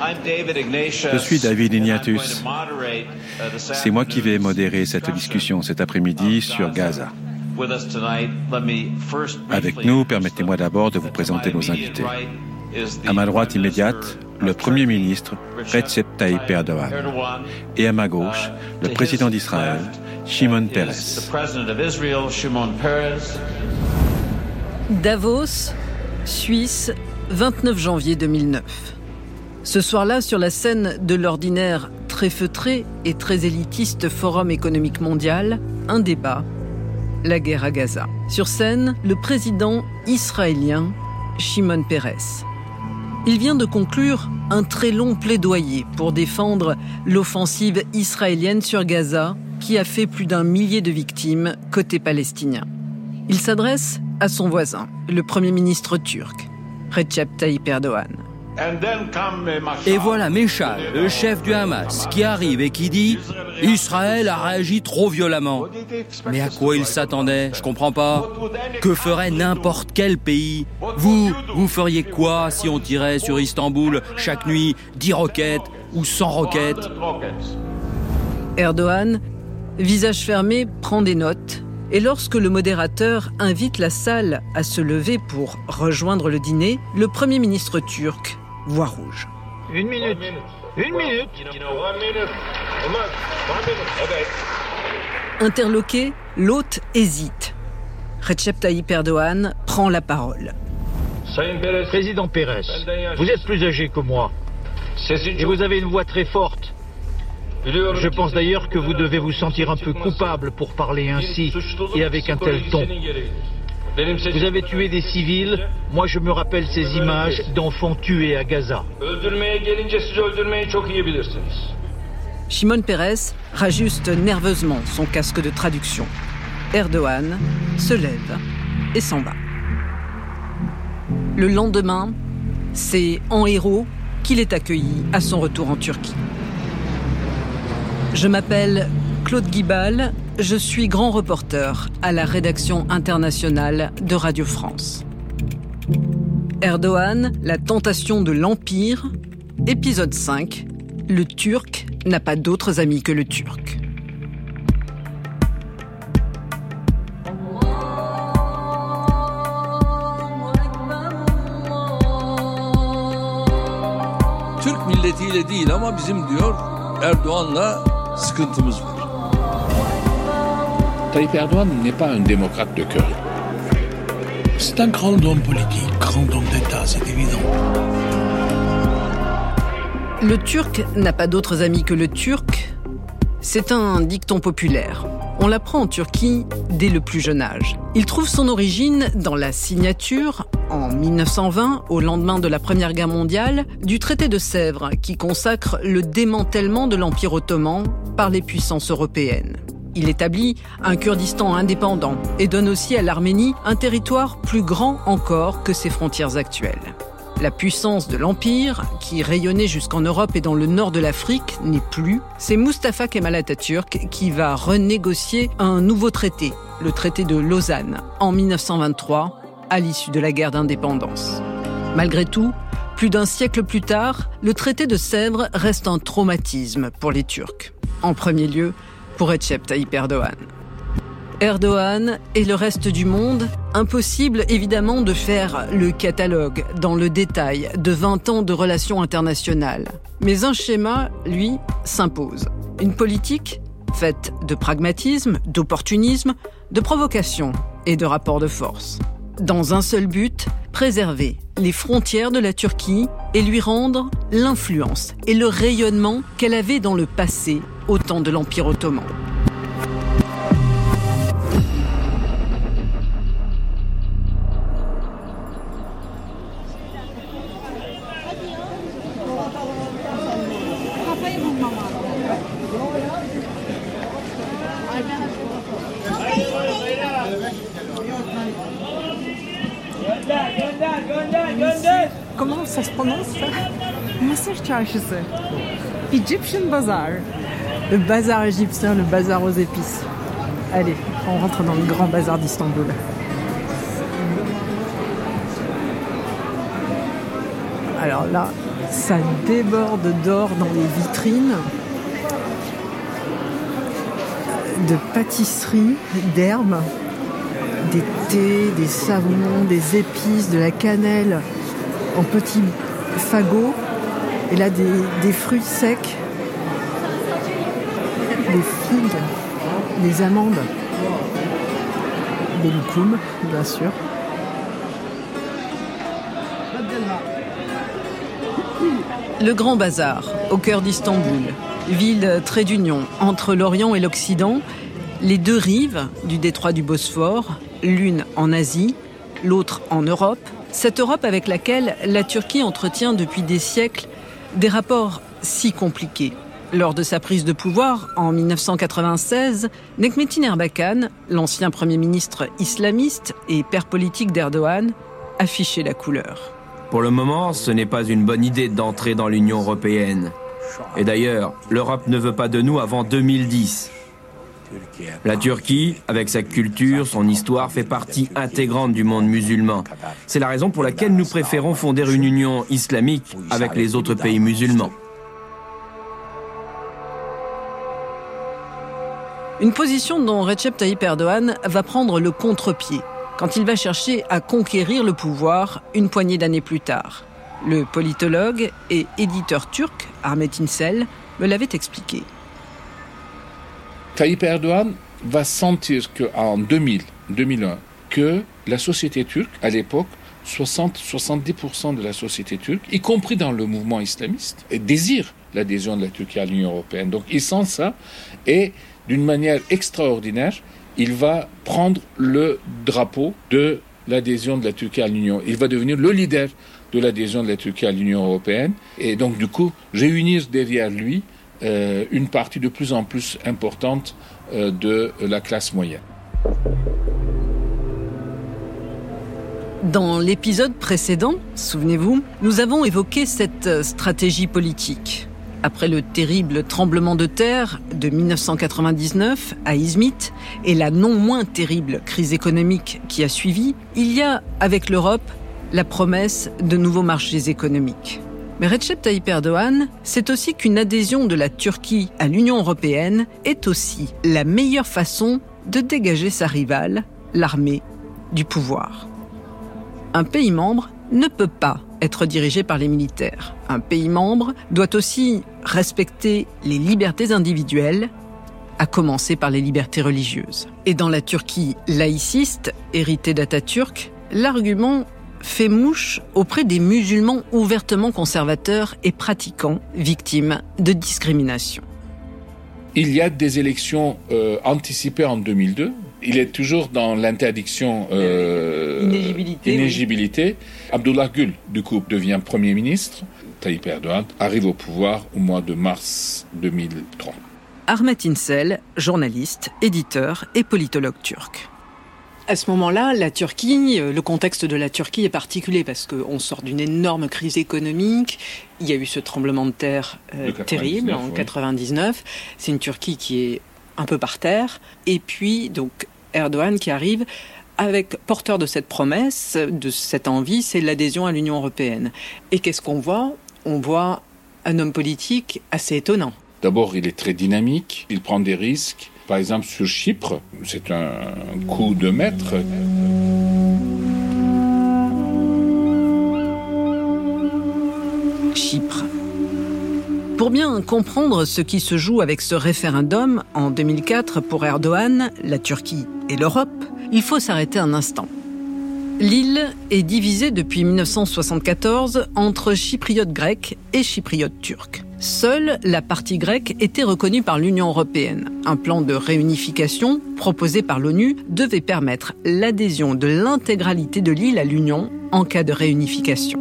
Je suis David Ignatius. C'est moi qui vais modérer cette discussion cet après-midi sur Gaza. Avec nous, permettez-moi d'abord de vous présenter nos invités. À ma droite immédiate, le Premier ministre Recep Tayyip Erdogan. Et à ma gauche, le président d'Israël, Shimon Peres. Davos, Suisse, 29 janvier 2009. Ce soir-là, sur la scène de l'ordinaire très feutré et très élitiste Forum économique mondial, un débat, la guerre à Gaza. Sur scène, le président israélien Shimon Peres. Il vient de conclure un très long plaidoyer pour défendre l'offensive israélienne sur Gaza qui a fait plus d'un millier de victimes côté palestinien. Il s'adresse à son voisin, le Premier ministre turc, Recep Tayyip Erdogan. Et voilà Meshal, le chef du Hamas, qui arrive et qui dit Israël a réagi trop violemment. Mais à quoi il s'attendait? Je comprends pas. Que ferait n'importe quel pays? Vous, vous feriez quoi si on tirait sur Istanbul chaque nuit 10 roquettes ou 100 roquettes? Erdogan, visage fermé, prend des notes. Et lorsque le modérateur invite la salle à se lever pour rejoindre le dîner, le Premier ministre turc voit rouge. Une minute. Une minute. Interloqué, l'hôte hésite. Recep Tayyip Erdogan prend la parole. Président Pérez, vous êtes plus âgé que moi. Et vous avez une voix très forte. Je pense d'ailleurs que vous devez vous sentir un peu coupable pour parler ainsi et avec un tel ton. Vous avez tué des civils. Moi, je me rappelle ces images d'enfants tués à Gaza. Shimon Peres rajuste nerveusement son casque de traduction. Erdogan se lève et s'en va. Le lendemain, c'est en héros qu'il est accueilli à son retour en Turquie. Je m'appelle Claude Guibal, je suis grand reporter à la rédaction internationale de Radio France. Erdogan, la tentation de l'Empire, épisode 5, le Turc n'a pas d'autres amis que le Turc. Türk milletiyle değil ama bizim diyor Erdoğan'la sıkıntımız var. Tayyip Erdogan n'est pas un démocrate de cœur. C'est un grand homme politique, grand homme d'État, c'est évident. Le Turc n'a pas d'autres amis que le Turc. C'est un dicton populaire. On l'apprend en Turquie dès le plus jeune âge. Il trouve son origine dans la signature, en 1920, au lendemain de la Première Guerre mondiale, du traité de Sèvres qui consacre le démantèlement de l'Empire ottoman par les puissances européennes. Il établit un Kurdistan indépendant et donne aussi à l'Arménie un territoire plus grand encore que ses frontières actuelles. La puissance de l'Empire, qui rayonnait jusqu'en Europe et dans le nord de l'Afrique, n'est plus. C'est Mustafa Kemal Atatürk qui va renégocier un nouveau traité, le traité de Lausanne, en 1923, à l'issue de la guerre d'indépendance. Malgré tout, plus d'un siècle plus tard, le traité de Sèvres reste un traumatisme pour les Turcs. En premier lieu, pour Recep Tayyip Erdogan. Erdogan et le reste du monde, impossible évidemment de faire le catalogue dans le détail de 20 ans de relations internationales. Mais un schéma, lui, s'impose. Une politique faite de pragmatisme, d'opportunisme, de provocation et de rapport de force. Dans un seul but, préserver les frontières de la Turquie et lui rendre l'influence et le rayonnement qu'elle avait dans le passé au temps de l'Empire ottoman. Çarşısı. Egyptian Bazaar. Le bazar égyptien, le bazar aux épices. Allez, on rentre dans le grand bazar d'Istanbul. Alors là, Ça déborde d'or dans les vitrines, de pâtisseries, d'herbes, des thés, des savons, des épices, de la cannelle en petits fagots. Et là, des, fruits secs, des figues, des amandes, des loukoums, bien sûr. Le Grand Bazar, au cœur d'Istanbul, ville trait d'union entre l'Orient et l'Occident, les deux rives du détroit du Bosphore, l'une en Asie, l'autre en Europe, cette Europe avec laquelle la Turquie entretient depuis des siècles des rapports si compliqués. Lors de sa prise de pouvoir en 1996, Nekmetin Erbakan, l'ancien Premier ministre islamiste et père politique d'Erdogan, affichait la couleur. Pour le moment, ce n'est pas une bonne idée d'entrer dans l'Union européenne. Et d'ailleurs, l'Europe ne veut pas de nous avant 2010. La Turquie, avec sa culture, son histoire, fait partie intégrante du monde musulman. C'est la raison pour laquelle nous préférons fonder une union islamique avec les autres pays musulmans. Une position dont Recep Tayyip Erdogan va prendre le contre-pied quand il va chercher à conquérir le pouvoir une poignée d'années plus tard. Le politologue et éditeur turc Ahmet İnsel me l'avait expliqué. Tayyip Erdogan va sentir qu'en 2000, 2001, que la société turque, à l'époque, 60-70% de la société turque, y compris dans le mouvement islamiste, désire l'adhésion de la Turquie à l'Union européenne. Donc il sent ça et d'une manière extraordinaire, il va prendre le drapeau de l'adhésion de la Turquie à l'Union. Il va devenir le leader de l'adhésion de la Turquie à l'Union européenne et donc du coup réunir derrière lui euh, une partie de plus en plus importante euh, de la classe moyenne. Dans l'épisode précédent, souvenez-vous, nous avons évoqué cette stratégie politique. Après le terrible tremblement de terre de 1999 à Izmit et la non moins terrible crise économique qui a suivi, il y a, avec l'Europe, la promesse de nouveaux marchés économiques. Mais Recep Tayyip Erdogan, c'est aussi qu'une adhésion de la Turquie à l'Union européenne est aussi la meilleure façon de dégager sa rivale, l'armée, du pouvoir. Un pays membre ne peut pas être dirigé par les militaires. Un pays membre doit aussi respecter les libertés individuelles, à commencer par les libertés religieuses. Et dans la Turquie laïciste, héritée d'Atatürk, l'argument fait mouche auprès des musulmans ouvertement conservateurs et pratiquants victimes de discrimination. Il y a des élections euh, anticipées en 2002 il est toujours dans l'interdiction euh, inéligibilité. Abdullah Gül, du coup, devient Premier ministre. Tayyip Erdogan arrive au pouvoir au mois de mars 2003. Ahmet İnsel, journaliste, éditeur et politologue turc. À ce moment-là, la Turquie, euh, le contexte de la Turquie est particulier parce qu'on sort d'une énorme crise économique. Il y a eu ce tremblement de terre euh, terrible en 99. C'est une Turquie qui est un peu par terre. Et puis, donc, Erdogan qui arrive avec porteur de cette promesse, de cette envie, c'est l'adhésion à l'Union européenne. Et qu'est-ce qu'on voit? On voit un homme politique assez étonnant. D'abord, il est très dynamique, il prend des risques. Par exemple, sur Chypre, c'est un coup de maître. Chypre. Pour bien comprendre ce qui se joue avec ce référendum en 2004 pour Erdogan, la Turquie et l'Europe, il faut s'arrêter un instant. L'île est divisée depuis 1974 entre chypriotes grecs et chypriotes turcs. Seule la partie grecque était reconnue par l'Union européenne. Un plan de réunification proposé par l'ONU devait permettre l'adhésion de l'intégralité de l'île à l'Union en cas de réunification.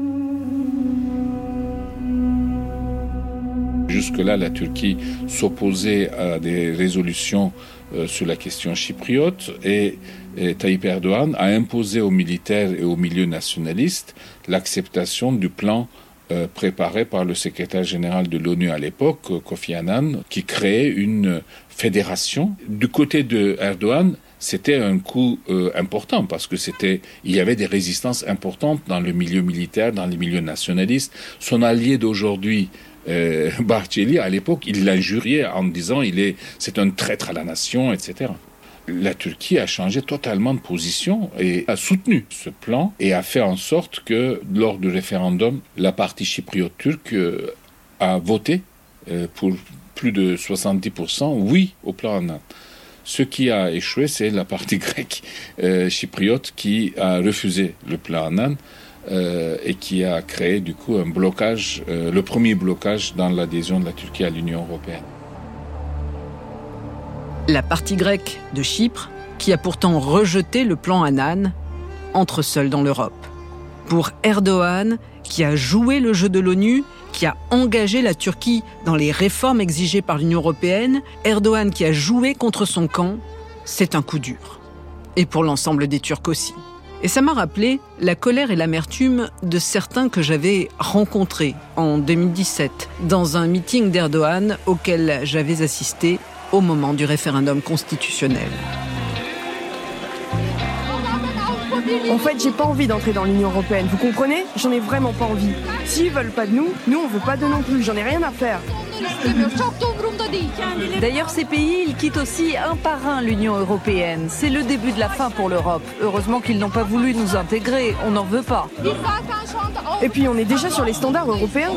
Jusque-là, la Turquie s'opposait à des résolutions euh, sur la question chypriote et, Tayyip Erdogan a imposé aux militaires et aux milieux nationalistes l'acceptation du plan euh, préparé par le secrétaire général de l'ONU à l'époque, Kofi Annan, qui créait une fédération. Du côté de Erdogan, c'était un coup euh, important parce que c'était, il y avait des résistances importantes dans le milieu militaire, dans les milieux nationalistes. Son allié d'aujourd'hui, euh, à l'époque, il l'injuriait en disant il est, c'est un traître à la nation, etc. La Turquie a changé totalement de position et a soutenu ce plan et a fait en sorte que lors du référendum, la partie chypriote turque euh, a voté euh, pour plus de 70% oui au plan Annan. Ce qui a échoué, c'est la partie grecque euh, chypriote qui a refusé le plan Annan et qui a créé du coup un blocage, le premier blocage dans l'adhésion de la Turquie à l'Union européenne. La partie grecque de Chypre, qui a pourtant rejeté le plan Annan, entre seule dans l'Europe. Pour Erdogan, qui a joué le jeu de l'ONU qui a engagé la Turquie dans les réformes exigées par l'Union européenne, Erdogan qui a joué contre son camp, c'est un coup dur. Et pour l'ensemble des Turcs aussi. Et ça m'a rappelé la colère et l'amertume de certains que j'avais rencontrés en 2017 dans un meeting d'Erdogan auquel j'avais assisté au moment du référendum constitutionnel. En fait, j'ai pas envie d'entrer dans l'Union Européenne, vous comprenez? J'en ai vraiment pas envie. S'ils veulent pas de nous, nous on veut pas de non plus, j'en ai rien à faire. D'ailleurs, ces pays, ils quittent aussi un par un l'Union européenne. C'est le début de la fin pour l'Europe. Heureusement qu'ils n'ont pas voulu nous intégrer, on n'en veut pas. Et puis on est déjà sur les standards européens.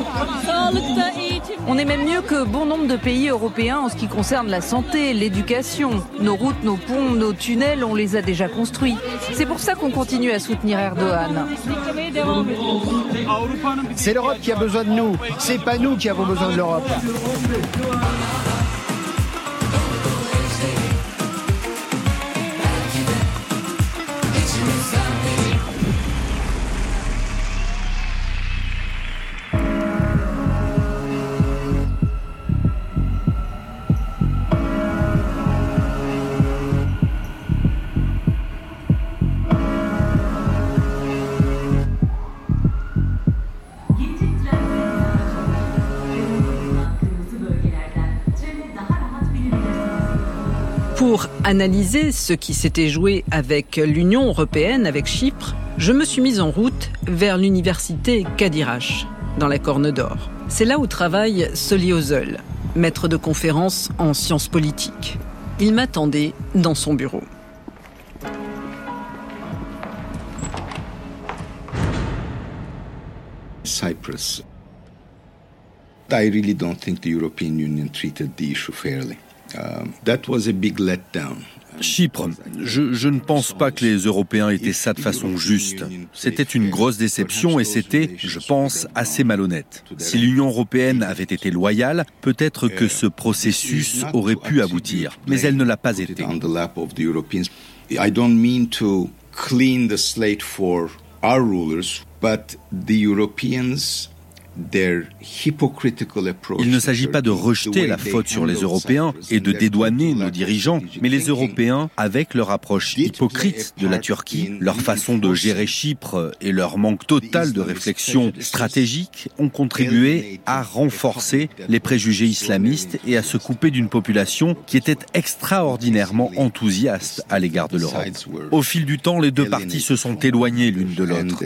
On est même mieux que bon nombre de pays européens en ce qui concerne la santé, l'éducation. Nos routes, nos ponts, nos tunnels, on les a déjà construits. C'est pour ça qu'on continue à soutenir Erdogan. C'est l'Europe qui a besoin de nous, c'est pas nous qui avons besoin de l'Europe. Analyser ce qui s'était joué avec l'Union européenne, avec Chypre, je me suis mise en route vers l'université Kadirash, dans la Corne d'Or. C'est là où travaille Soli Ozel, maître de conférences en sciences politiques. Il m'attendait dans son bureau. Cyprus. I really don't think the European Union treated the issue fairly. Chypre, je, ne pense pas que les Européens étaient ça de façon juste. C'était une grosse déception et c'était, je pense, assez malhonnête. Si l'Union européenne avait été loyale, peut-être que ce processus aurait pu aboutir, mais elle ne l'a pas été. I don't mean to clean the slate for our rulers, but the Europeans il ne s'agit pas de rejeter la faute sur les Européens et de dédouaner nos dirigeants, mais les Européens, avec leur approche hypocrite de la Turquie, leur façon de gérer Chypre et leur manque total de réflexion stratégique, ont contribué à renforcer les préjugés islamistes et à se couper d'une population qui était extraordinairement enthousiaste à l'égard de l'Europe. Au fil du temps, les deux parties se sont éloignées l'une de l'autre.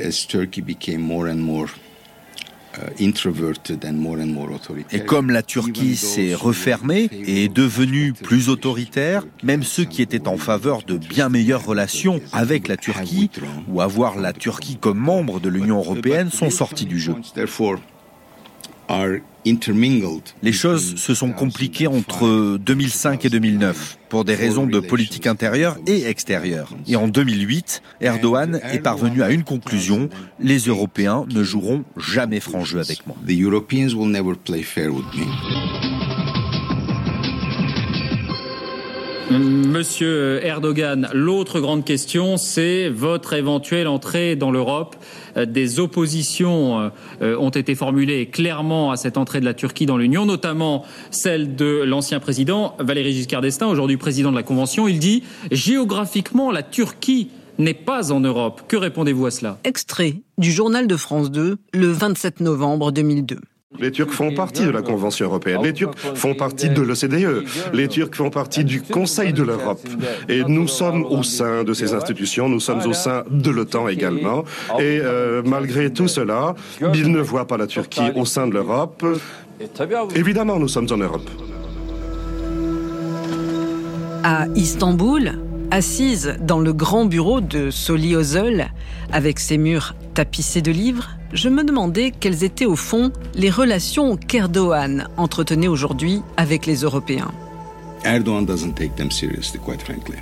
Uh, et comme la Turquie s'est refermée et est devenue plus autoritaire, même ceux qui étaient en faveur de bien meilleures relations avec la Turquie ou avoir la Turquie comme membre de l'Union européenne sont sortis du jeu. Les choses se sont compliquées entre 2005 et 2009 pour des raisons de politique intérieure et extérieure. Et en 2008, Erdogan est parvenu à une conclusion, les Européens ne joueront jamais franc jeu avec moi. Monsieur Erdogan, l'autre grande question, c'est votre éventuelle entrée dans l'Europe. Euh, des oppositions euh, ont été formulées clairement à cette entrée de la Turquie dans l'Union, notamment celle de l'ancien président Valéry Giscard d'Estaing, aujourd'hui président de la Convention. Il dit géographiquement, la Turquie n'est pas en Europe. Que répondez-vous à cela? Extrait du journal de France 2, le 27 novembre 2002. Les Turcs font partie de la Convention européenne, les Turcs font partie de l'OCDE, les Turcs font partie du Conseil de l'Europe. Et nous sommes au sein de ces institutions, nous sommes au sein de l'OTAN également. Et euh, malgré tout cela, ils ne voient pas la Turquie au sein de l'Europe. Évidemment, nous sommes en Europe. À Istanbul, assise dans le grand bureau de Soli Özel, avec ses murs tapissés de livres, je me demandais quelles étaient au fond les relations qu'Erdogan entretenait aujourd'hui avec les Européens. Erdogan doesn't take them seriously, quite frankly.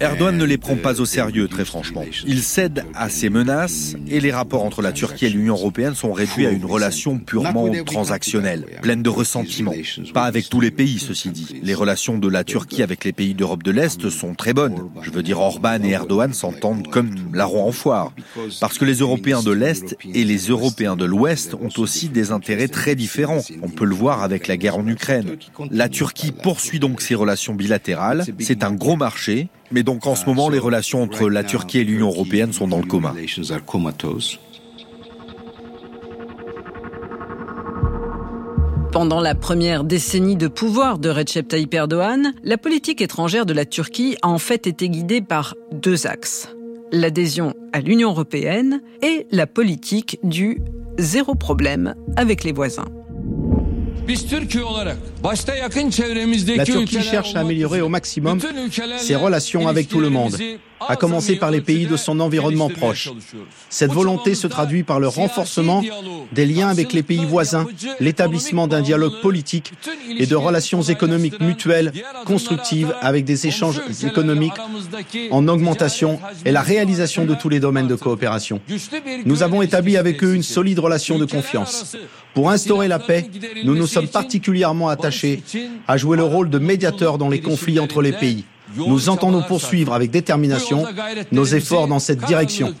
Erdogan ne les prend pas au sérieux, très franchement. Il cède à ses menaces et les rapports entre la Turquie et l'Union européenne sont réduits à une relation purement transactionnelle, pleine de ressentiments. Pas avec tous les pays, ceci dit. Les relations de la Turquie avec les pays d'Europe de l'Est sont très bonnes. Je veux dire, Orban et Erdogan s'entendent comme la roue en foire. Parce que les Européens de l'Est et les Européens de l'Ouest ont aussi des intérêts très différents. On peut le voir avec la guerre en Ukraine. La Turquie poursuit donc ses relations bilatérales. C'est un gros marché mais donc en ce moment, les relations entre la Turquie et l'Union européenne sont dans le coma. Pendant la première décennie de pouvoir de Recep Tayyip Erdogan, la politique étrangère de la Turquie a en fait été guidée par deux axes. L'adhésion à l'Union européenne et la politique du zéro problème avec les voisins. La Turquie cherche à améliorer au maximum ses relations avec tout le monde, à commencer par les pays de son environnement proche. Cette volonté se traduit par le renforcement des liens avec les pays voisins, l'établissement d'un dialogue politique et de relations économiques mutuelles constructives avec des échanges économiques en augmentation et la réalisation de tous les domaines de coopération. Nous avons établi avec eux une solide relation de confiance. Pour instaurer la paix, nous nous sommes particulièrement attachés à jouer le rôle de médiateur dans les conflits entre les pays. Nous entendons poursuivre avec détermination nos efforts dans cette direction.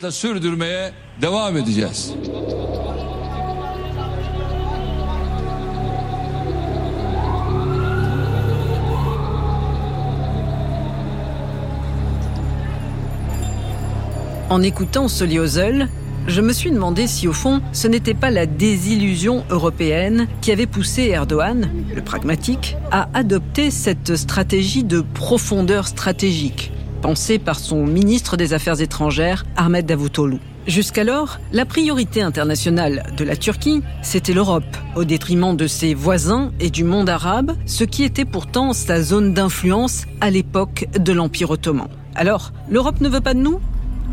En écoutant Soliozel, je me suis demandé si au fond ce n'était pas la désillusion européenne qui avait poussé Erdogan, le pragmatique, à adopter cette stratégie de profondeur stratégique, pensée par son ministre des Affaires étrangères, Ahmed Davutoglu. Jusqu'alors, la priorité internationale de la Turquie, c'était l'Europe, au détriment de ses voisins et du monde arabe, ce qui était pourtant sa zone d'influence à l'époque de l'Empire ottoman. Alors, l'Europe ne veut pas de nous?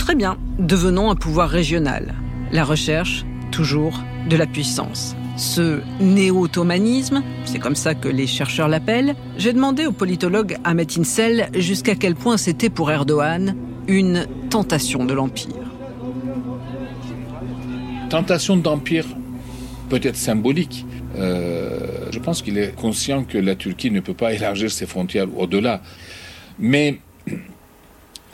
Très bien, devenons un pouvoir régional. La recherche, toujours, de la puissance. Ce néo-ottomanisme, c'est comme ça que les chercheurs l'appellent, j'ai demandé au politologue Ahmet Insel jusqu'à quel point c'était pour Erdogan une tentation de l'empire. Tentation d'empire peut-être symbolique. Euh, je pense qu'il est conscient que la Turquie ne peut pas élargir ses frontières au-delà. Mais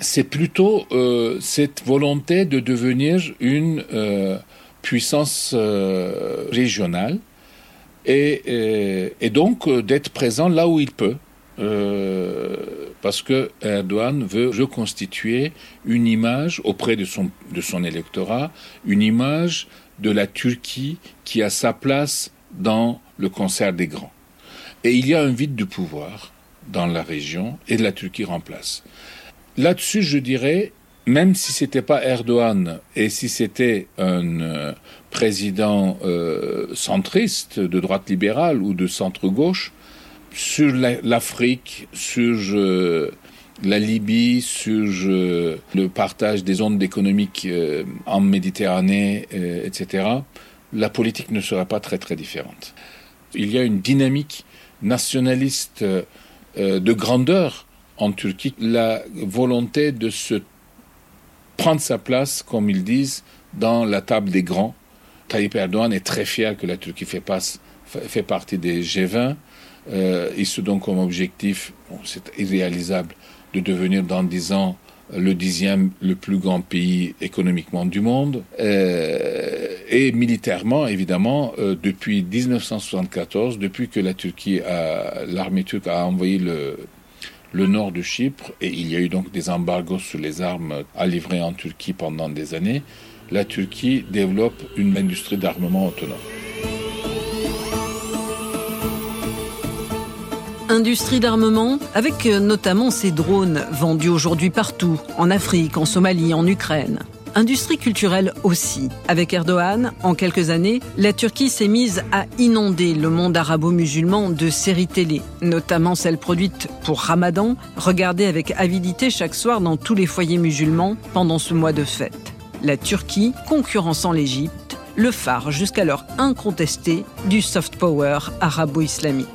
c'est plutôt euh, cette volonté de devenir une euh, puissance euh, régionale et, donc d'être présent là où il peut. parce que Erdogan veut reconstituer une image auprès de son, de son électorat, une image de la Turquie qui a sa place dans le concert des grands. Et il y a un vide de pouvoir dans la région et la Turquie remplace. Là-dessus, je dirais, même si c'était pas Erdogan et si c'était un euh, président euh, centriste de droite libérale ou de centre gauche, sur l'Afrique, sur euh, la Libye, sur le partage des zones économiques en Méditerranée, etc., la politique ne sera pas très très différente. Il y a une dynamique nationaliste de grandeur en Turquie la volonté de se prendre sa place, comme ils disent, dans la table des grands. Tayyip Erdogan est très fier que la Turquie fait, partie des G20. Euh, il se donne comme objectif, c'est irréalisable, de devenir dans dix ans le dixième le plus grand pays économiquement du monde. Euh, et militairement, évidemment, euh, depuis 1974, depuis que la Turquie, l'armée turque a envoyé le, le nord de Chypre, et il y a eu donc des embargos sur les armes à livrer en Turquie pendant des années, la Turquie développe une industrie d'armement autonome. Industrie d'armement, avec euh, notamment ces drones vendus aujourd'hui partout, en Afrique, en Somalie, en Ukraine. Industrie culturelle aussi. Avec Erdogan, en quelques années, la Turquie s'est mise à inonder le monde arabo-musulman de séries télé, notamment celles produites pour Ramadan, regardées avec avidité chaque soir dans tous les foyers musulmans pendant ce mois de fête. La Turquie concurrençant l'Égypte, le phare jusqu'alors incontesté du soft power arabo-islamique.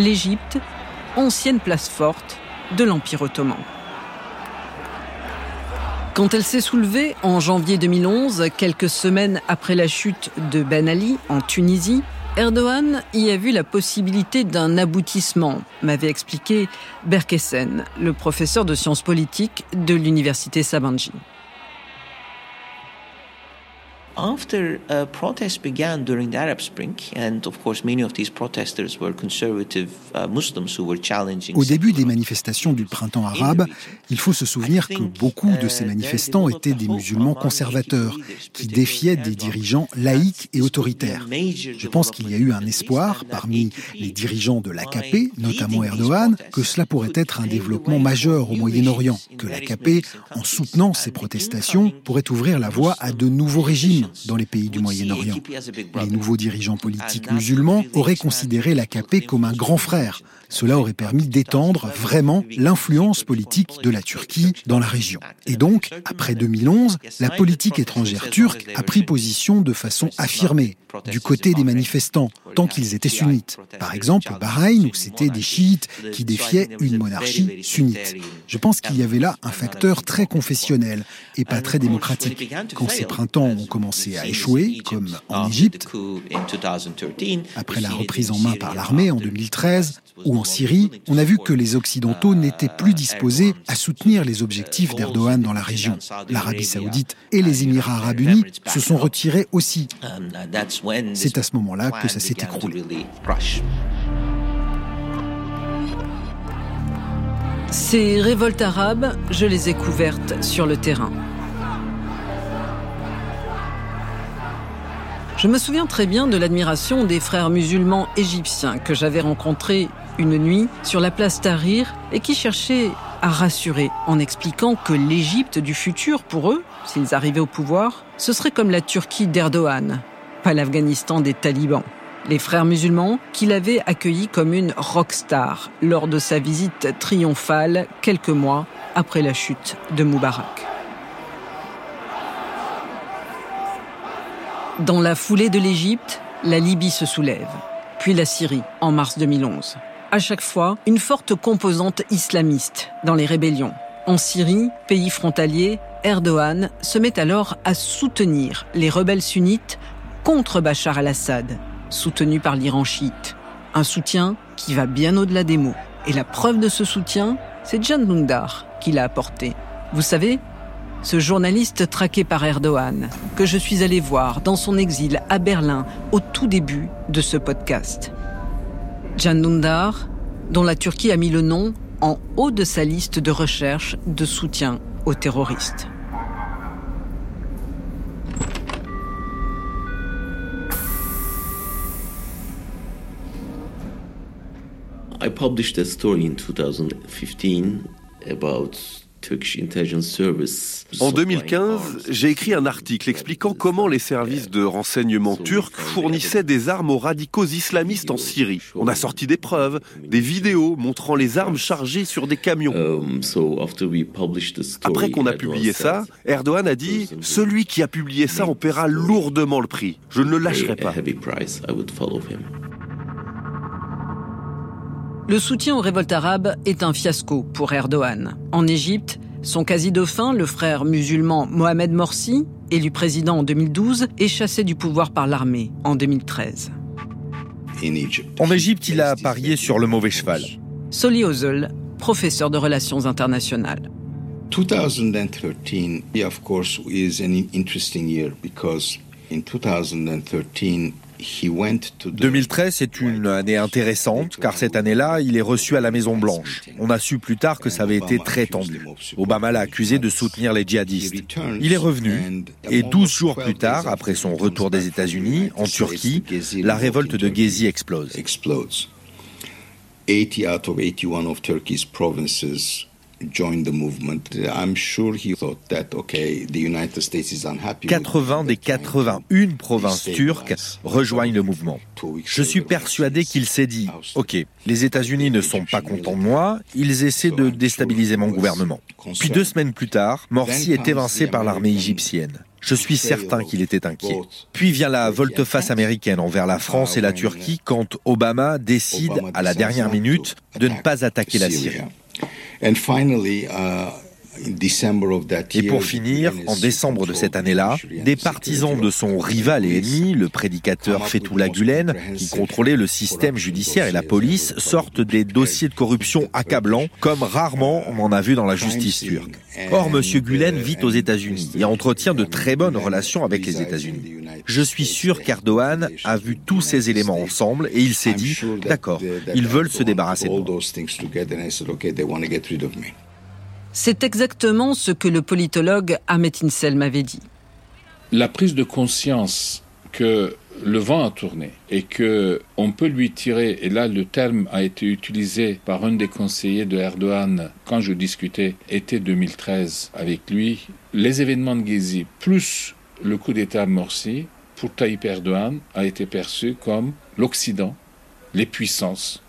l'Égypte, ancienne place forte de l'Empire ottoman. Quand elle s'est soulevée en janvier 2011, quelques semaines après la chute de Ben Ali en Tunisie, Erdogan y a vu la possibilité d'un aboutissement, m'avait expliqué Berkessen, le professeur de sciences politiques de l'université Sabanji. After uh, protests began during the Arab Spring, and of course many of these protesters were conservative uh, Muslims who were challenging. Au début des manifestations du printemps arabe, il faut se souvenir que beaucoup de ces uh, manifestants étaient des musulmans conservateurs qui défiaient des dirigeants laïcs et autoritaires. Je pense qu'il y a eu un espoir parmi les dirigeants de l'AKP, notamment Erdogan, que cela pourrait être un développement majeur au Moyen-Orient, que l'AKP, en soutenant ces protestations, pourrait ouvrir la voie à de nouveaux régimes dans les pays du Moyen-Orient. Les nouveaux dirigeants politiques musulmans auraient considéré l'AKP comme un grand frère. Cela aurait permis d'étendre vraiment l'influence politique de la Turquie dans la région. Et donc, après 2011, la politique étrangère turque a pris position de façon affirmée du côté des manifestants, tant qu'ils étaient sunnites. Par exemple, Bahreïn, où c'était des chiites qui défiaient une monarchie sunnite. Je pense qu'il y avait là un facteur très confessionnel et pas très démocratique. Quand ces printemps ont commencé à échouer, comme en Égypte, après la reprise en main par l'armée en 2013, ou en Syrie, on a vu que les Occidentaux n'étaient plus disposés à soutenir les objectifs d'Erdogan dans la région. L'Arabie saoudite et les Émirats arabes unis se sont retirés aussi. C'est à ce moment-là que ça s'est écroulé. Ces révoltes arabes, je les ai couvertes sur le terrain. Je me souviens très bien de l'admiration des frères musulmans égyptiens que j'avais rencontrés une nuit sur la place Tahrir et qui cherchaient à rassurer en expliquant que l'Égypte du futur, pour eux, s'ils arrivaient au pouvoir, ce serait comme la Turquie d'Erdogan, pas l'Afghanistan des talibans. Les frères musulmans qu'il avait accueillis comme une rockstar lors de sa visite triomphale quelques mois après la chute de Moubarak. Dans la foulée de l'Égypte, la Libye se soulève, puis la Syrie en mars 2011. À chaque fois, une forte composante islamiste dans les rébellions. En Syrie, pays frontalier, Erdogan se met alors à soutenir les rebelles sunnites contre Bachar al-Assad, soutenu par l'Iran chiite. Un soutien qui va bien au-delà des mots. Et la preuve de ce soutien, c'est Jan Lundar qui l'a apporté. Vous savez, ce journaliste traqué par Erdogan, que je suis allé voir dans son exil à Berlin au tout début de ce podcast. Nundar, dont la Turquie a mis le nom en haut de sa liste de recherche de soutien aux terroristes. I published a story in 2015 about en 2015, j'ai écrit un article expliquant comment les services de renseignement turcs fournissaient des armes aux radicaux islamistes en Syrie. On a sorti des preuves, des vidéos montrant les armes chargées sur des camions. Um, Après qu'on a publié ça, Erdogan a dit ⁇ Celui qui a publié ça en paiera lourdement le prix. Je ne le lâcherai pas. ⁇ le soutien aux révoltes arabes est un fiasco pour Erdogan. En Égypte, son quasi-dauphin, le frère musulman Mohamed Morsi, élu président en 2012, est chassé du pouvoir par l'armée en 2013. En Égypte, il a parié sur le mauvais cheval. Soli Ozel, professeur de relations internationales. 2013, of course, is an interesting year because in 2013 2013 est une année intéressante car cette année-là, il est reçu à la Maison Blanche. On a su plus tard que ça avait été très tendu. Obama l'a accusé de soutenir les djihadistes. Il est revenu et 12 jours plus tard, après son retour des États-Unis, en Turquie, la révolte de Gezi explose. 80 out of 81 of Turkey's provinces 80 des 81 provinces turques rejoignent le mouvement. Je suis persuadé qu'il s'est dit, OK, les États-Unis ne sont pas contents de moi, ils essaient de déstabiliser mon gouvernement. Puis deux semaines plus tard, Morsi est évincé par l'armée égyptienne. Je suis certain qu'il était inquiet. Puis vient la volte-face américaine envers la France et la Turquie quand Obama décide, à la dernière minute, de ne pas attaquer la Syrie. And finally, uh, et pour finir, en décembre de cette année-là, des partisans de son rival et ennemi, le prédicateur Fethullah Gulen, qui contrôlait le système judiciaire et la police, sortent des dossiers de corruption accablants, comme rarement on en a vu dans la justice turque. Or, M. Gulen vit aux États-Unis et entretient de très bonnes relations avec les États-Unis. Je suis sûr qu'Erdogan a vu tous ces éléments ensemble et il s'est dit, d'accord, ils veulent se débarrasser de moi. C'est exactement ce que le politologue Ahmet Insel m'avait dit. La prise de conscience que le vent a tourné et que on peut lui tirer et là le terme a été utilisé par un des conseillers de Erdogan quand je discutais été 2013 avec lui les événements de Gezi plus le coup d'état Morsi pour Tayyip Erdogan a été perçu comme l'Occident les puissances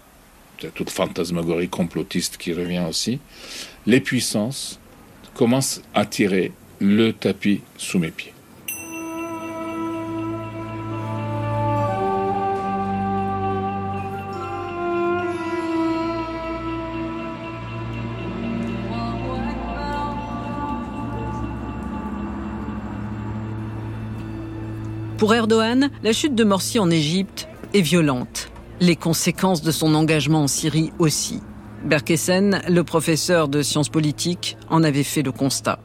toute fantasmagorie complotiste qui revient aussi les puissances commencent à tirer le tapis sous mes pieds. Pour Erdogan, la chute de Morsi en Égypte est violente. Les conséquences de son engagement en Syrie aussi. Berkessen, le professeur de sciences politiques, en avait fait le constat.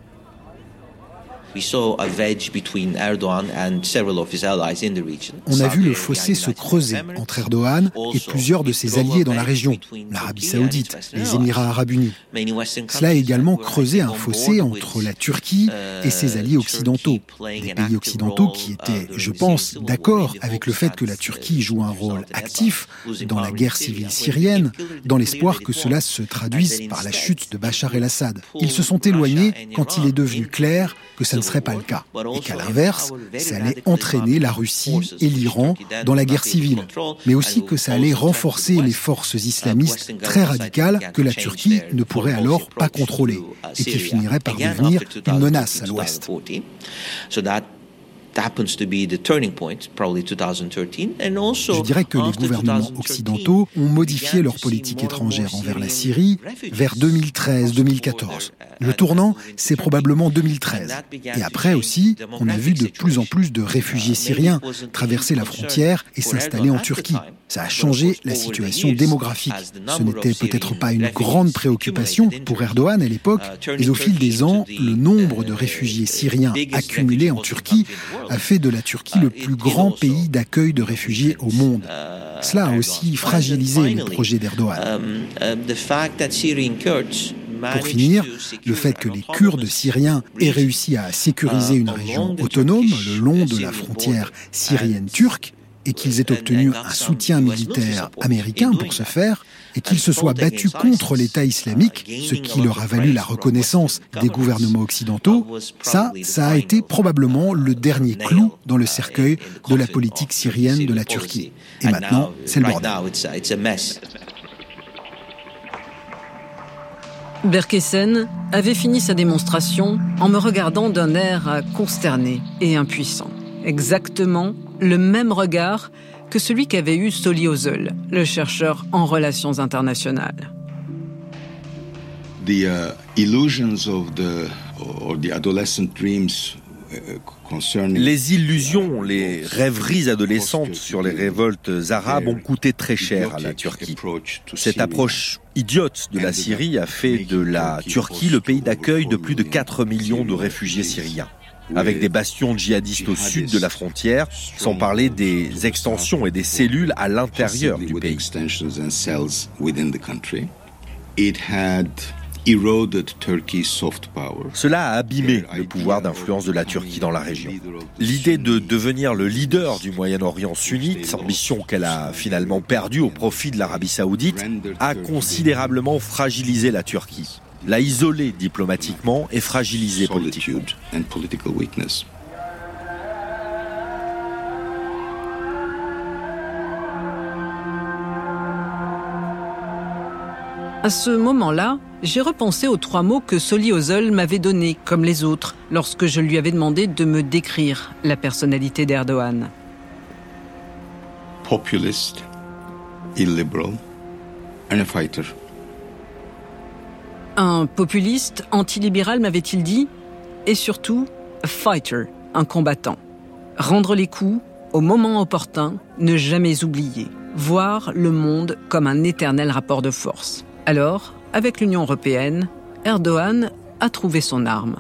On a vu le fossé se creuser entre Erdogan et plusieurs de ses alliés dans la région, l'Arabie saoudite, les Émirats arabes unis. Cela a également creusé un fossé entre la Turquie et ses alliés occidentaux, des pays occidentaux qui étaient, je pense, d'accord avec le fait que la Turquie joue un rôle actif dans la guerre civile syrienne, dans l'espoir que cela se traduise par la chute de Bachar el-Assad. Ils se sont éloignés quand il est devenu clair que ça ne serait pas le cas, et qu'à l'inverse, ça allait entraîner la Russie et l'Iran dans la guerre civile, mais aussi que ça allait renforcer les forces islamistes très radicales que la Turquie ne pourrait alors pas contrôler, et qui finiraient par devenir une menace à l'Ouest. Je dirais que les gouvernements occidentaux ont modifié leur politique étrangère envers la Syrie vers 2013-2014. Le tournant, c'est probablement 2013. Et après aussi, on a vu de plus en plus de réfugiés syriens traverser la frontière et s'installer en Turquie. Ça a changé la situation démographique. Ce n'était peut-être pas une grande préoccupation pour Erdogan à l'époque, mais au fil des ans, le nombre de réfugiés syriens accumulés en Turquie a fait de la Turquie le plus grand pays d'accueil de réfugiés au monde. Cela a aussi fragilisé les projets d'Erdogan. Pour finir, le fait que les Kurdes syriens aient réussi à sécuriser une région autonome le long de la frontière syrienne-turque et qu'ils aient obtenu un soutien militaire américain pour ce faire, et qu'ils se soient battus contre l'État islamique, ce qui leur a valu la reconnaissance des gouvernements occidentaux, ça, ça a été probablement le dernier clou dans le cercueil de la politique syrienne de la Turquie. Et maintenant, c'est le bordel. Berkessen avait fini sa démonstration en me regardant d'un air consterné et impuissant. Exactement le même regard que celui qu'avait eu Soli Ozel, le chercheur en relations internationales. The uh, illusions of the or the adolescent dreams Les illusions, les rêveries adolescentes sur les révoltes arabes ont coûté très cher à la Turquie. Cette approche idiote de la Syrie a fait de la Turquie le pays d'accueil de plus de 4 millions de réfugiés syriens avec des bastions djihadistes au sud de la frontière, sans parler des extensions et des cellules à l'intérieur du pays. Cela a abîmé le pouvoir d'influence de la Turquie dans la région. L'idée de devenir le leader du Moyen-Orient sunnite, ambition qu'elle a finalement perdue au profit de l'Arabie saoudite, a considérablement fragilisé la Turquie, l'a isolée diplomatiquement et fragilisé politiquement. À ce moment-là, j'ai repensé aux trois mots que Soli Ozol m'avait donnés, comme les autres, lorsque je lui avais demandé de me décrire la personnalité d'Erdogan. Populist, illiberal, and a fighter. Un populiste, antilibéral m'avait-il dit, et surtout, a fighter, un combattant. Rendre les coups au moment opportun, ne jamais oublier, voir le monde comme un éternel rapport de force. Alors, avec l'Union européenne, Erdogan a trouvé son arme,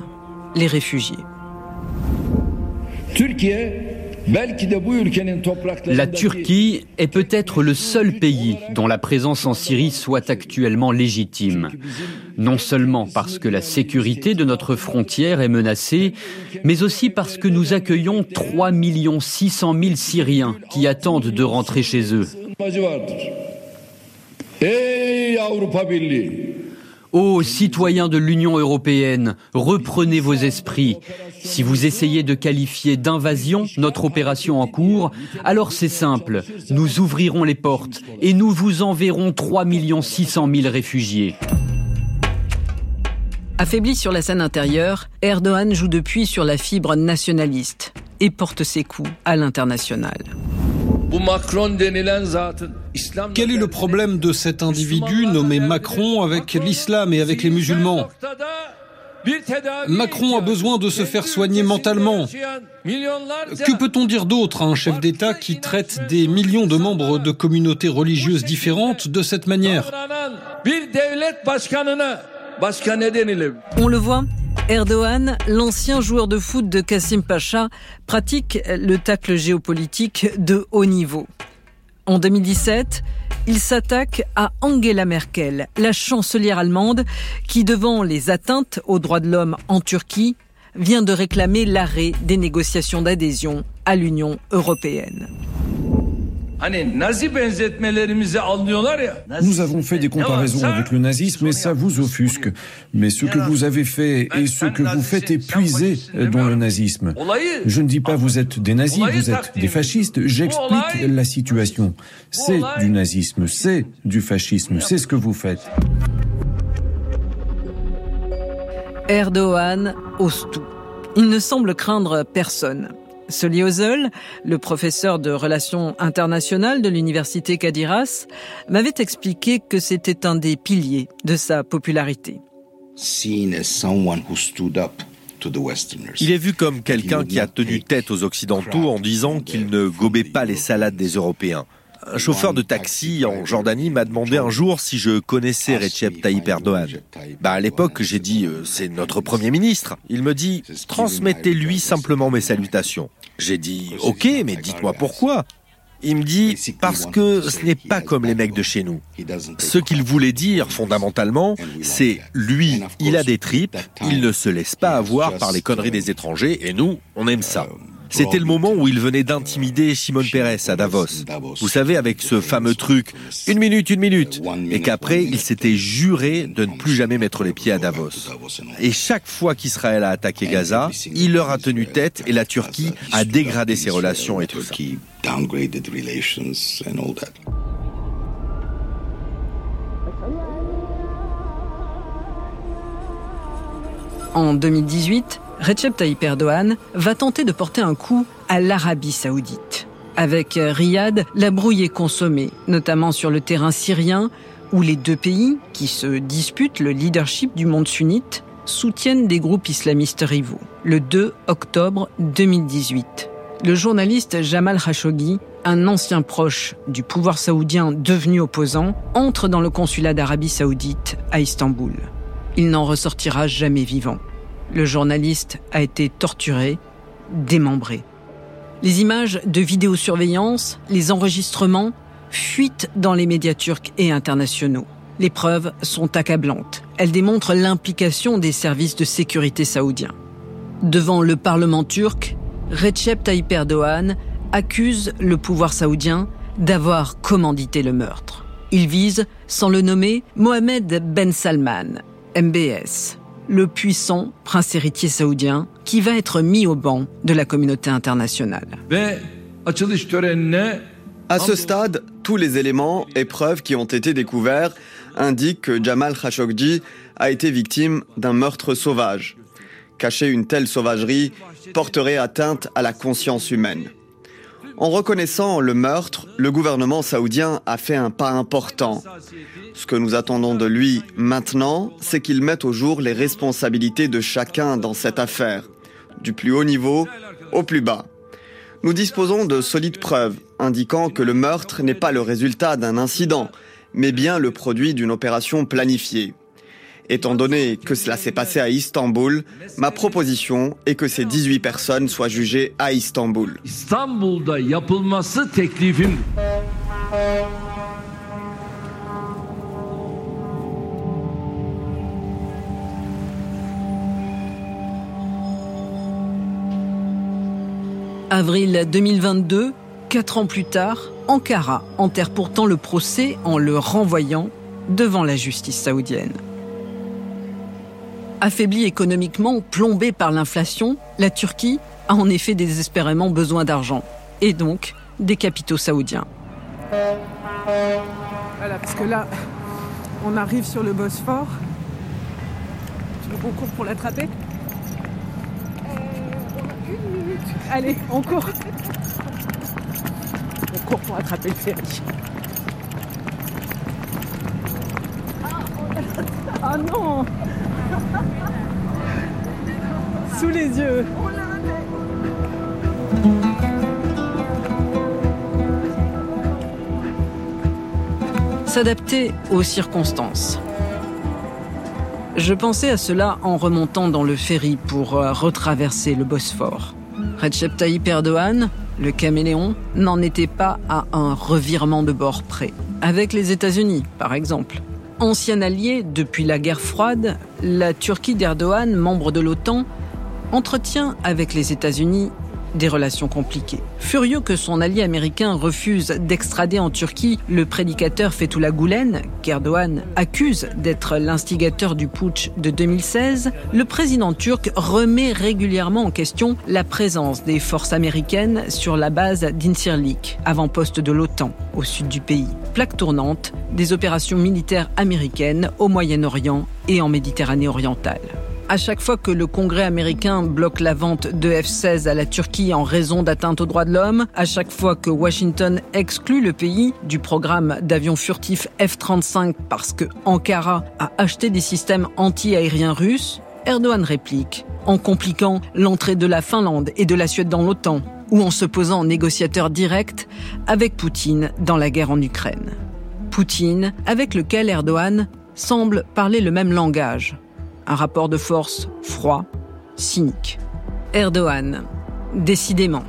les réfugiés. La Turquie est peut-être le seul pays dont la présence en Syrie soit actuellement légitime. Non seulement parce que la sécurité de notre frontière est menacée, mais aussi parce que nous accueillons 3 600 000 Syriens qui attendent de rentrer chez eux. Ô citoyens de l'Union européenne, reprenez vos esprits. Si vous essayez de qualifier d'invasion notre opération en cours, alors c'est simple, nous ouvrirons les portes et nous vous enverrons 3 600 000 réfugiés. Affaibli sur la scène intérieure, Erdogan joue depuis sur la fibre nationaliste et porte ses coups à l'international. Quel est le problème de cet individu nommé Macron avec l'islam et avec les musulmans Macron a besoin de se faire soigner mentalement. Que peut-on dire d'autre à un chef d'État qui traite des millions de membres de communautés religieuses différentes de cette manière? On le voit, Erdogan, l'ancien joueur de foot de Kassim Pacha, pratique le tacle géopolitique de haut niveau. En 2017, il s'attaque à Angela Merkel, la chancelière allemande, qui, devant les atteintes aux droits de l'homme en Turquie, vient de réclamer l'arrêt des négociations d'adhésion à l'Union européenne. Nous avons fait des comparaisons avec le nazisme et ça vous offusque. Mais ce que vous avez fait et ce que vous faites est puisé dans le nazisme. Je ne dis pas vous êtes des nazis, vous êtes des fascistes. J'explique la situation. C'est du nazisme, c'est du fascisme, c'est ce que vous faites. Erdogan ose tout. Il ne semble craindre personne. Soli Ozel, le professeur de relations internationales de l'université Kadiras, m'avait expliqué que c'était un des piliers de sa popularité. Il est vu comme quelqu'un qui a tenu tête aux Occidentaux en disant qu'il ne gobait pas les salades des Européens. Un chauffeur de taxi en Jordanie m'a demandé un jour si je connaissais Recep Tayyip Erdogan. Bah à l'époque, j'ai dit euh, c'est notre premier ministre. Il me dit transmettez-lui simplement mes salutations. J'ai dit OK, mais dites-moi pourquoi. Il me dit parce que ce n'est pas comme les mecs de chez nous. Ce qu'il voulait dire fondamentalement, c'est lui, il a des tripes, il ne se laisse pas avoir par les conneries des étrangers et nous, on aime ça. C'était le moment où il venait d'intimider Shimon Peres à Davos. Vous savez, avec ce fameux truc, une minute, une minute, et qu'après, il s'était juré de ne plus jamais mettre les pieds à Davos. Et chaque fois qu'Israël a attaqué Gaza, il leur a tenu tête et la Turquie a dégradé ses relations et tout ça. En 2018, Recep Tayyip Erdogan va tenter de porter un coup à l'Arabie saoudite. Avec Riyad, la brouille est consommée, notamment sur le terrain syrien, où les deux pays, qui se disputent le leadership du monde sunnite, soutiennent des groupes islamistes rivaux. Le 2 octobre 2018, le journaliste Jamal Khashoggi, un ancien proche du pouvoir saoudien devenu opposant, entre dans le consulat d'Arabie saoudite à Istanbul. Il n'en ressortira jamais vivant. Le journaliste a été torturé, démembré. Les images de vidéosurveillance, les enregistrements fuitent dans les médias turcs et internationaux. Les preuves sont accablantes. Elles démontrent l'implication des services de sécurité saoudiens. Devant le Parlement turc, Recep Tayyip Erdogan accuse le pouvoir saoudien d'avoir commandité le meurtre. Il vise, sans le nommer, Mohamed Ben Salman, MBS, le puissant prince héritier saoudien qui va être mis au banc de la communauté internationale. À ce stade, tous les éléments et preuves qui ont été découverts indiquent que Jamal Khashoggi a été victime d'un meurtre sauvage. Cacher une telle sauvagerie porterait atteinte à la conscience humaine. En reconnaissant le meurtre, le gouvernement saoudien a fait un pas important. Ce que nous attendons de lui maintenant, c'est qu'il mette au jour les responsabilités de chacun dans cette affaire, du plus haut niveau au plus bas. Nous disposons de solides preuves indiquant que le meurtre n'est pas le résultat d'un incident, mais bien le produit d'une opération planifiée. Étant donné que cela s'est passé à Istanbul, ma proposition est que ces 18 personnes soient jugées à Istanbul. Avril 2022, quatre ans plus tard, Ankara enterre pourtant le procès en le renvoyant devant la justice saoudienne. Affaiblie économiquement, plombée par l'inflation, la Turquie a en effet désespérément besoin d'argent, et donc des capitaux saoudiens. Voilà, parce que là, on arrive sur le Bosphore. Tu veux qu'on court pour l'attraper? Allez, on court. On court pour attraper le ferry. Ah non Sous les yeux. S'adapter aux circonstances. Je pensais à cela en remontant dans le ferry pour euh, retraverser le Bosphore. Recep Tayyip Erdogan, le caméléon, n'en était pas à un revirement de bord près. Avec les États-Unis, par exemple. Ancien allié depuis la guerre froide, la Turquie d'Erdogan, membre de l'OTAN, entretient avec les États-Unis des relations compliquées. Furieux que son allié américain refuse d'extrader en Turquie le prédicateur Fethullah Gulen, qu'Erdogan accuse d'être l'instigateur du putsch de 2016, le président turc remet régulièrement en question la présence des forces américaines sur la base d'Incirlik, avant-poste de l'OTAN, au sud du pays. Plaque tournante des opérations militaires américaines au Moyen-Orient et en Méditerranée orientale. À chaque fois que le Congrès américain bloque la vente de F-16 à la Turquie en raison d'atteintes aux droits de l'homme, à chaque fois que Washington exclut le pays du programme d'avions furtifs F-35 parce que Ankara a acheté des systèmes anti-aériens russes, Erdogan réplique en compliquant l'entrée de la Finlande et de la Suède dans l'OTAN ou en se posant en négociateur direct avec Poutine dans la guerre en Ukraine. Poutine, avec lequel Erdogan semble parler le même langage un rapport de force froid, cynique. Erdogan, décidément,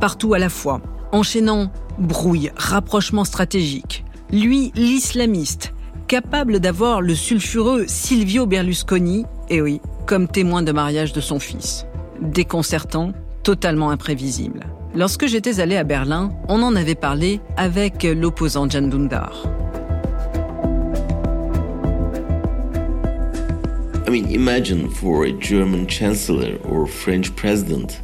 partout à la fois, enchaînant brouille, rapprochement stratégique. Lui, l'islamiste, capable d'avoir le sulfureux Silvio Berlusconi, et oui, comme témoin de mariage de son fils. Déconcertant, totalement imprévisible. Lorsque j'étais allé à Berlin, on en avait parlé avec l'opposant Jan Dundar. I mean, imagine for a German chancellor or French president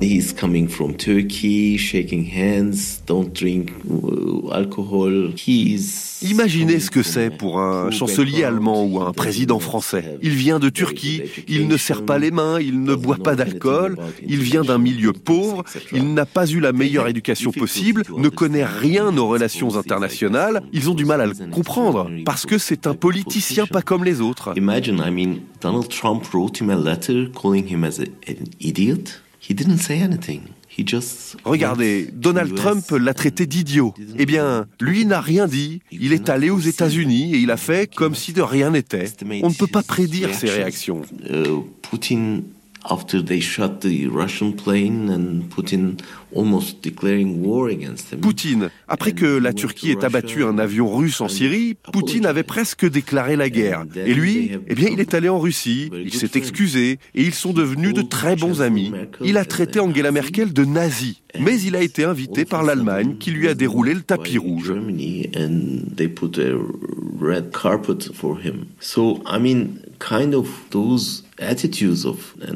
He's coming from Turkey, shaking hands, don't drink uh, alcohol. He's Imaginez ce que c'est pour un chancelier allemand ou un président français. Il vient de Turquie, il ne serre pas les mains, il ne boit pas d'alcool, il vient d'un milieu pauvre, il n'a pas eu la meilleure éducation possible, ne connaît rien aux relations internationales, ils ont du mal à le comprendre parce que c'est un politicien pas comme les autres. Imagine, I mean, Donald Trump wrote him a letter calling him as an idiot. He didn't say anything. He just Regardez, Donald Trump l'a traité d'idiot. Eh bien, lui n'a rien dit. Il est allé aux États-Unis et il a fait comme si de rien n'était. On ne peut pas prédire ses réactions. Uh, Putin after they shot the Russian plane and Putin almost declaring war against them. Poutine, après que la Turquie ait abattu un avion russe en Syrie, Poutine avait presque déclaré la guerre. Et lui, eh bien, il est allé en Russie, il s'est excusé et ils sont devenus de très bons amis. Il a traité Angela Merkel de nazi, mais il a été invité par l'Allemagne qui lui a déroulé le tapis rouge.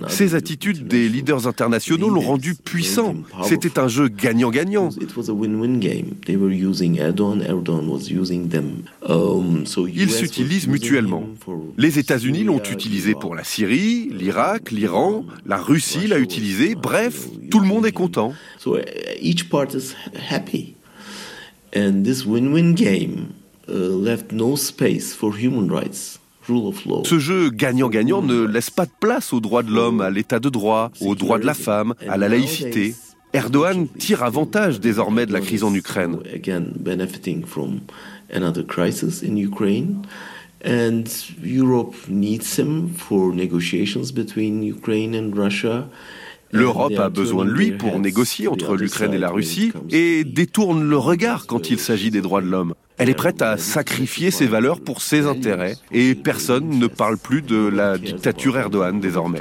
Ces attitudes des leaders internationaux l'ont rendu puissant. C'était un jeu gagnant-gagnant. Ils s'utilisent mutuellement. Les États-Unis l'ont utilisé pour la Syrie, l'Irak, l'Iran, la Russie l'a utilisé. Bref, tout le monde est content. So each part is happy. And this win-win game left no space for human rights. Ce jeu gagnant-gagnant ne laisse pas de place aux droits de l'homme, à l'état de droit, aux droits de la femme, à la laïcité. Erdogan tire avantage désormais de la crise en Ukraine. And Europe needs him for negotiations between Ukraine and Russia. L'Europe a besoin de lui pour négocier entre l'Ukraine et la Russie et détourne le regard quand il s'agit des droits de l'homme. Elle est prête à sacrifier ses valeurs pour ses intérêts et personne ne parle plus de la dictature Erdogan désormais.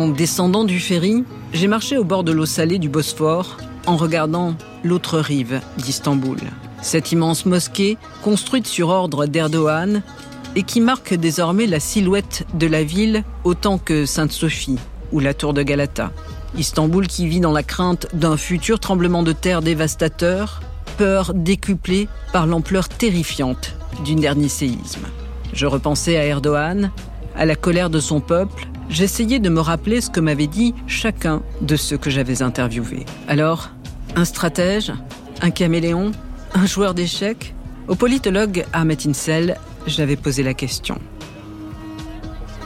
En descendant du ferry, j'ai marché au bord de l'eau salée du Bosphore en regardant l'autre rive d'Istanbul. Cette immense mosquée, construite sur ordre d'Erdogan, et qui marque désormais la silhouette de la ville autant que Sainte-Sophie ou la tour de Galata. Istanbul qui vit dans la crainte d'un futur tremblement de terre dévastateur, peur décuplée par l'ampleur terrifiante du dernier séisme. Je repensais à Erdogan, à la colère de son peuple, j'essayais de me rappeler ce que m'avait dit chacun de ceux que j'avais interviewés. Alors, un stratège, un caméléon, un joueur d'échecs Au politologue Ahmet Insel, j'avais posé la question.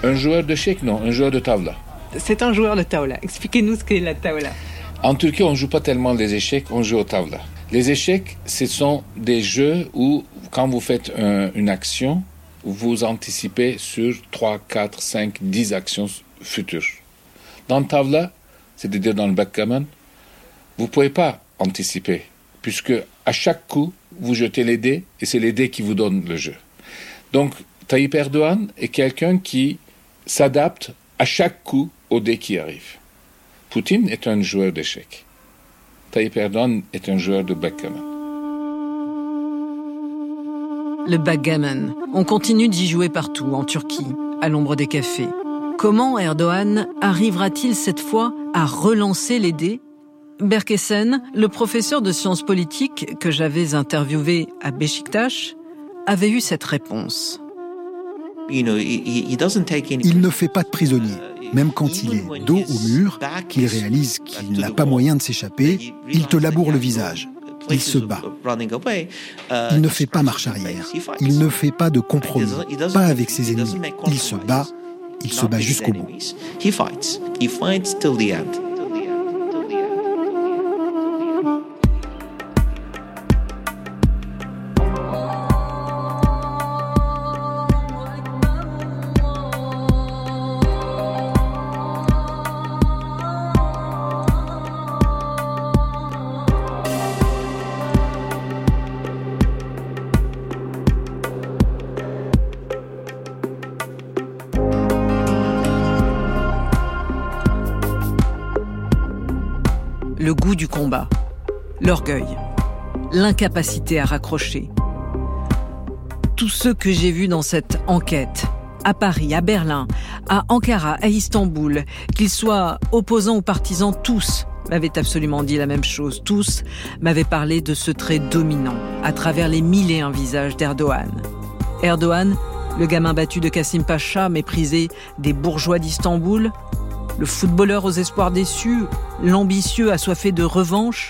Un joueur d'échecs, non, un joueur de table. C'est un joueur de table. Expliquez-nous ce qu'est la table. En Turquie, on ne joue pas tellement les échecs, on joue au table. Les échecs, ce sont des jeux où, quand vous faites une action, vous anticipez sur 3, 4, 5, 10 actions futures. Dans le table, c'est-à-dire dans le backgammon, vous ne pouvez pas anticiper, puisque à chaque coup, vous jetez les dés et c'est les dés qui vous donnent le jeu. Donc, Tayyip Erdogan est quelqu'un qui s'adapte à chaque coup aux dés qui arrivent. Poutine est un joueur d'échecs. Tayyip Erdogan est un joueur de backgammon. Le backgammon. On continue d'y jouer partout, en Turquie, à l'ombre des cafés. Comment Erdogan arrivera-t-il cette fois à relancer les dés? Berkessen, le professeur de sciences politiques que j'avais interviewé à Beşiktaş, avait eu cette réponse. Il ne fait pas de prisonnier. Même quand il est dos au mur, qu'il réalise qu'il n'a pas moyen de s'échapper, il te laboure le visage. Il se bat. Il ne fait pas marche arrière. Il ne fait pas de compromis. Pas avec ses ennemis. Il se bat. Il se bat jusqu'au bout. L'incapacité à raccrocher. Tous ceux que j'ai vus dans cette enquête, à Paris, à Berlin, à Ankara, à Istanbul, qu'ils soient opposants ou partisans, tous m'avaient absolument dit la même chose. Tous m'avaient parlé de ce trait dominant à travers les mille et un visages d'Erdogan. Erdogan, le gamin battu de Kassim Pacha, méprisé des bourgeois d'Istanbul, le footballeur aux espoirs déçus, l'ambitieux assoiffé de revanche,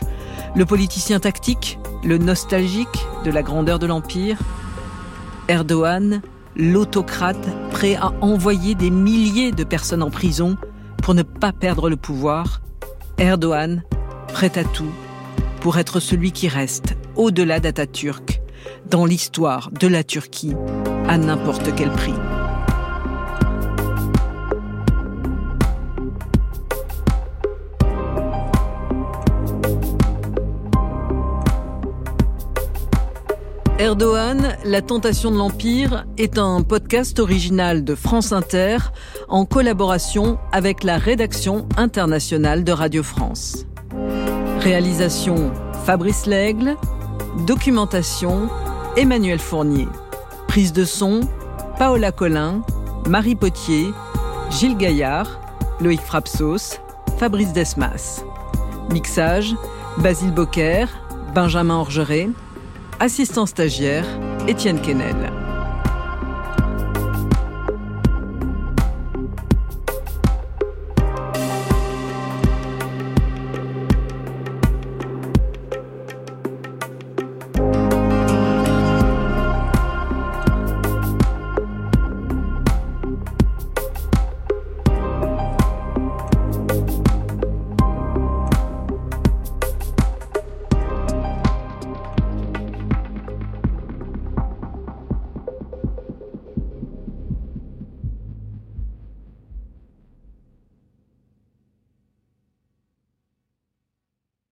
le politicien tactique, le nostalgique de la grandeur de l'Empire. Erdogan, l'autocrate prêt à envoyer des milliers de personnes en prison pour ne pas perdre le pouvoir. Erdogan, prêt à tout pour être celui qui reste au-delà d'Atatürk dans l'histoire de la Turquie à n'importe quel prix. Erdogan, La tentation de l'Empire est un podcast original de France Inter en collaboration avec la rédaction internationale de Radio France. Réalisation Fabrice Lègle, documentation Emmanuel Fournier, prise de son Paola Collin, Marie Potier, Gilles Gaillard, Loïc Frapsos, Fabrice Desmas. Mixage Basile Bocquer, Benjamin Orgeret, Assistant stagiaire, Étienne Kennel.